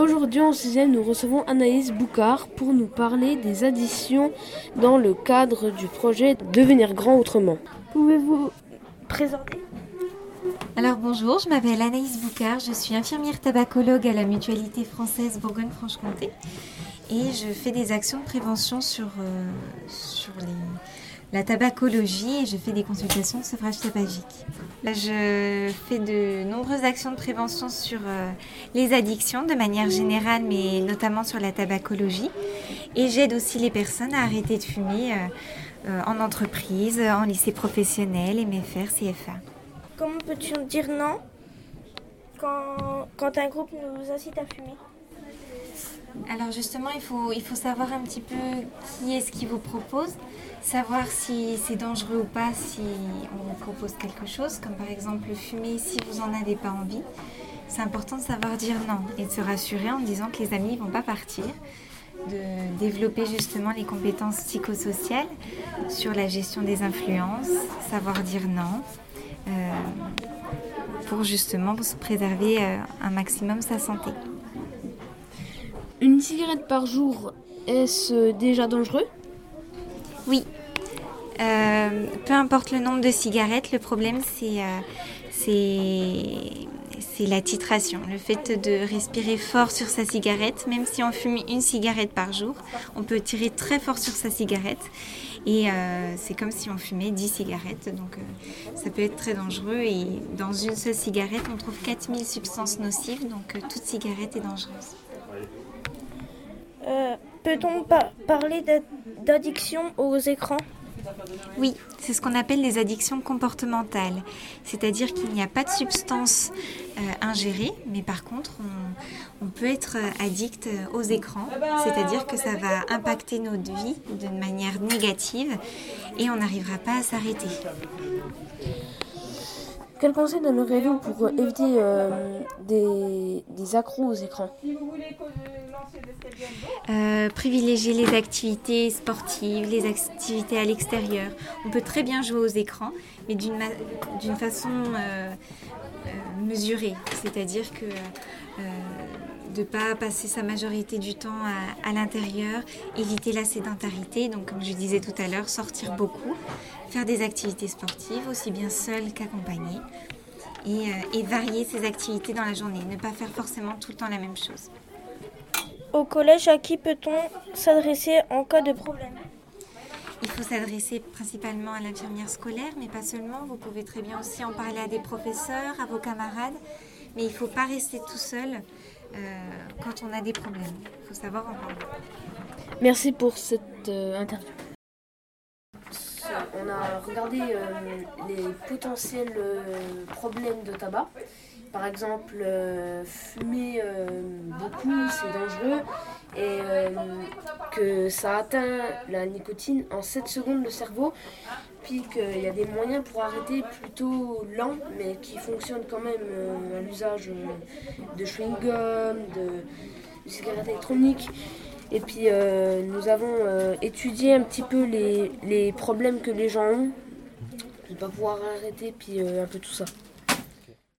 Aujourd'hui en 6 nous recevons Anaïs Boucard pour nous parler des additions dans le cadre du projet Devenir grand autrement. Pouvez-vous présenter? Alors bonjour, je m'appelle Anaïs Boucard, je suis infirmière tabacologue à la Mutualité française Bourgogne-Franche-Comté et je fais des actions de prévention sur, euh, sur la tabacologie et je fais des consultations de sevrage tabagique. Je fais de nombreuses actions de prévention sur euh, les addictions de manière générale, mais notamment sur la tabacologie. Et j'aide aussi les personnes à arrêter de fumer euh, en entreprise, en lycée professionnel, MFR, CFA. Comment peux-tu dire non quand, quand un groupe nous incite à fumer? Alors justement, il faut, il faut savoir un petit peu qui est-ce qui vous propose, savoir si c'est dangereux ou pas si on vous propose quelque chose, comme par exemple fumer si vous n'en avez pas envie. C'est important de savoir dire non et de se rassurer en disant que les amis ne vont pas partir, de développer justement les compétences psychosociales sur la gestion des influences, savoir dire non, euh, pour justement se préserver euh, un maximum sa santé. Une cigarette par jour, est-ce déjà dangereux? Oui. Euh, peu importe le nombre de cigarettes, le problème c'est c'est la titration, le fait de respirer fort sur sa cigarette. Même si on fume une cigarette par jour, on peut tirer très fort sur sa cigarette. Et euh, c'est comme si on fumait 10 cigarettes. Donc euh, ça peut être très dangereux. Et dans une seule cigarette, on trouve 4000 substances nocives. Donc euh, toute cigarette est dangereuse. Peut-on parler d'addiction aux écrans? Oui, c'est ce qu'on appelle les addictions comportementales. C'est-à-dire qu'il n'y a pas de substance euh, ingérée, mais par contre, on, peut être addict aux écrans. C'est-à-dire que ça va impacter notre vie d'une manière négative et on n'arrivera pas à s'arrêter. Quel conseil donneriez-vous pour éviter euh, des, des accros aux écrans? Euh, privilégier les activités sportives, les activités à l'extérieur. On peut très bien jouer aux écrans, mais d'une façon euh, euh, mesurée. C'est-à-dire que de ne pas passer sa majorité du temps à, l'intérieur, éviter la sédentarité, donc comme je disais tout à l'heure, sortir beaucoup, faire des activités sportives, aussi bien seul qu'accompagné, et, et varier ses activités dans la journée, ne pas faire forcément tout le temps la même chose. Au collège, à qui peut-on s'adresser en cas de problème? Il faut s'adresser principalement à l'infirmière scolaire, mais pas seulement. Vous pouvez très bien aussi en parler à des professeurs, à vos camarades. Mais il ne faut pas rester tout seul euh, quand on a des problèmes. Il faut savoir en parler. Merci pour cette euh, interview. On a regardé euh, les potentiels problèmes de tabac. Par exemple, euh, fumer euh, beaucoup, c'est dangereux et euh, que ça atteint la nicotine en 7 secondes le cerveau, puis qu'il y a des moyens pour arrêter plutôt lents, mais qui fonctionnent quand même à l'usage de chewing-gum, de, cigarettes électroniques. Et puis nous avons étudié un petit peu les, les, problèmes que les gens ont, de ne pas pouvoir arrêter, puis un peu tout ça.